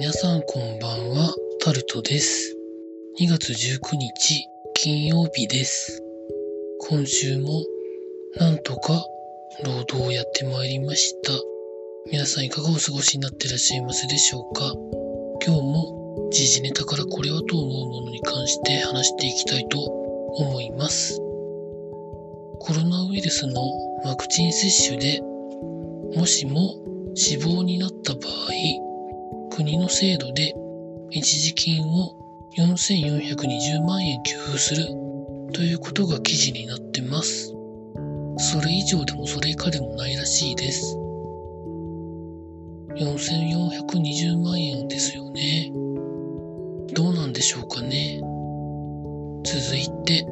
皆さんこんばんは、タルトです。2月19日、金曜日です。今週も、なんとか、労働をやってまいりました。皆さんいかがお過ごしになってらっしゃいますでしょうか？今日も、時事ネタからこれはと思うものに関して話していきたいと思います。コロナウイルスのワクチン接種で、もしも死亡になった場合、国の制度で一時金を4420万円給付するということが記事になってます。それ以上でもそれ以下でもないらしいです。4420万円ですよね。どうなんでしょうかね。続いて、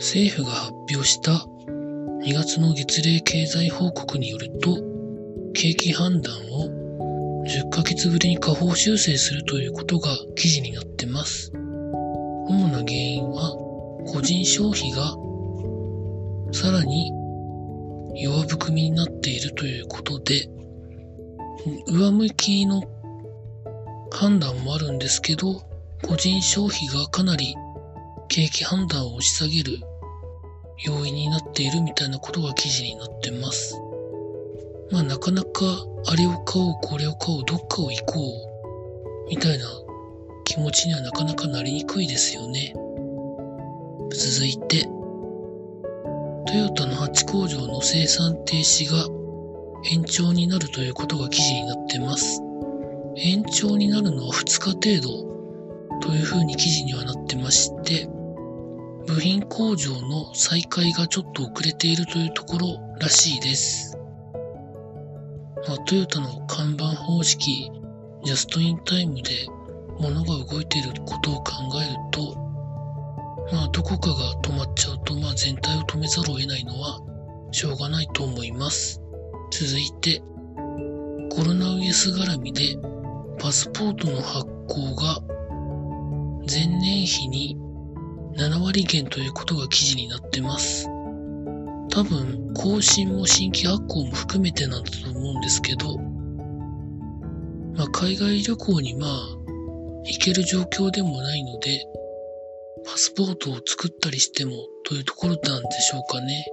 政府が発表した2月の月例経済報告によると、景気判断を10ヶ月ぶりに下方修正するということが記事になってます。主な原因は、個人消費がさらに弱含みになっているということで、上向きの判断もあるんですけど、個人消費がかなり景気判断を押し下げる要因になっているみたいなことが記事になってます。まあなかなかあれを買おう、これを買おう、どっかを行こう、みたいな気持ちにはなかなかなりにくいですよね。続いて、トヨタの8工場の生産停止が延長になるということが記事になってます。延長になるのは2日程度というふうに記事にはなってまして、部品工場の再開がちょっと遅れているというところらしいです。まあ、トヨタの看板方式、ジャストインタイムで物が動いていることを考えると、まあ、どこかが止まっちゃうと、まあ、全体を止めざるを得ないのはしょうがないと思います。続いて、コロナウイルス絡みでパスポートの発行が前年比に7割減ということが記事になってます。多分、更新も新規発行も含めてなんだと思うんですけど、まあ、海外旅行にまあ、行ける状況でもないので、パスポートを作ったりしてもというところなんでしょうかね。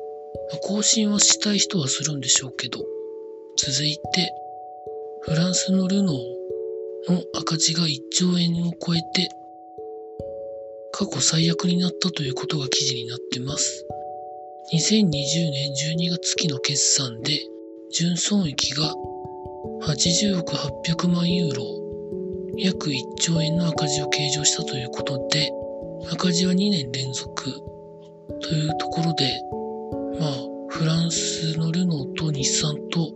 まあ、更新はしたい人はするんでしょうけど、続いて、フランスのルノーの赤字が1兆円を超えて、過去最悪になったということが記事になってます。2020年12月期の決算で、純損益が80億800万ユーロ、約1兆円の赤字を計上したということで、赤字は2年連続というところで、まあ、フランスのルノーと日産と、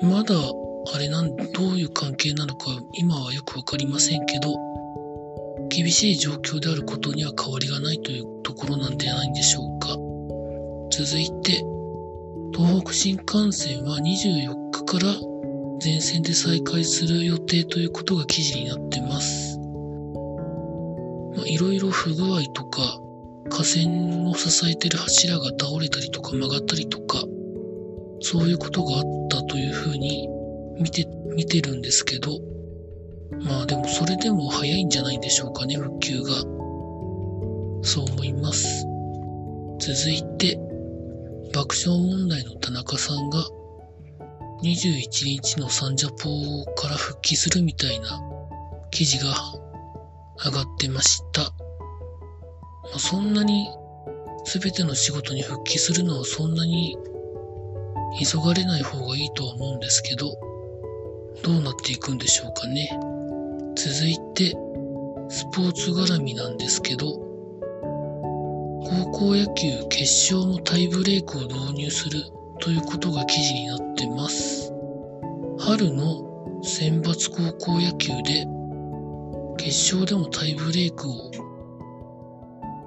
まだ、あれなん、どういう関係なのか今はよくわかりませんけど、厳しい状況であることには変わりがないというところなんではないんでしょうか。続いて、東北新幹線は24日から全線で再開する予定ということが記事になってます。いろいろ不具合とか、架線を支えてる柱が倒れたりとか曲がったりとか、そういうことがあったというふうに見て、見てるんですけど、まあでもそれでも早いんじゃないでしょうかね、復旧が。そう思います。続いて、爆笑問題の田中さんが21日のサンジャポから復帰するみたいな記事が上がってました。まあ、そんなに全ての仕事に復帰するのはそんなに急がれない方がいいとは思うんですけど、どうなっていくんでしょうかね。続いて、スポーツ絡みなんですけど、高校野球決勝のタイブレークを導入するということが記事になってます。春の選抜高校野球で決勝でもタイブレークを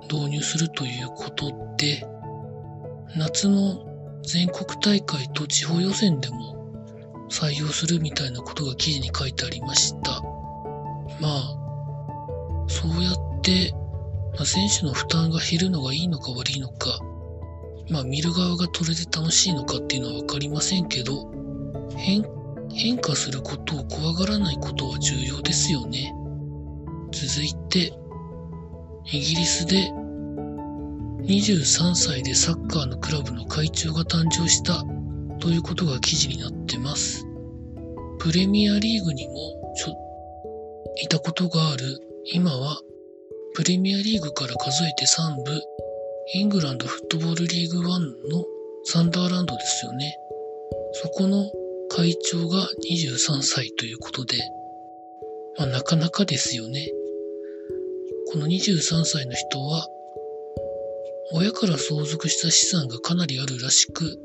導入するということで、夏の全国大会と地方予選でも採用するみたいなことが記事に書いてありました。まあ、そうやって、まあ、選手の負担が減るのがいいのか悪いのか、まあ見る側がそれで楽しいのかっていうのはわかりませんけど、変変化することを怖がらないことは重要ですよね。続いて、イギリスで23歳でサッカーのクラブの会長が誕生したということが記事になってます。プレミアリーグにもちょいたことがある今はプレミアリーグから数えて3部イングランドフットボールリーグ1のサンダーランドですよね。そこの会長が23歳ということで、まあ、なかなかですよね。この23歳の人は、親から相続した資産がかなりあるらしく、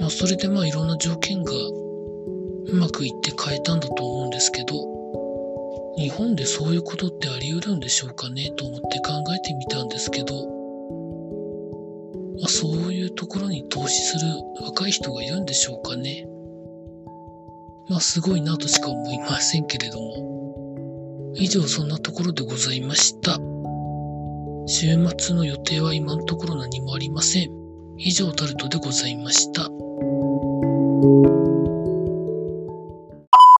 まあそれでまあいろんな条件がうまくいって変えたんだと思うんですけど、日本でそういうことってあり得るんでしょうかねと思って考えてみたんですけど、まあ、そういうところに投資する若い人がいるんでしょうかね。まあすごいなとしか思いませんけれども。以上そんなところでございました。週末の予定は今のところ何もありません。以上タルトでございました。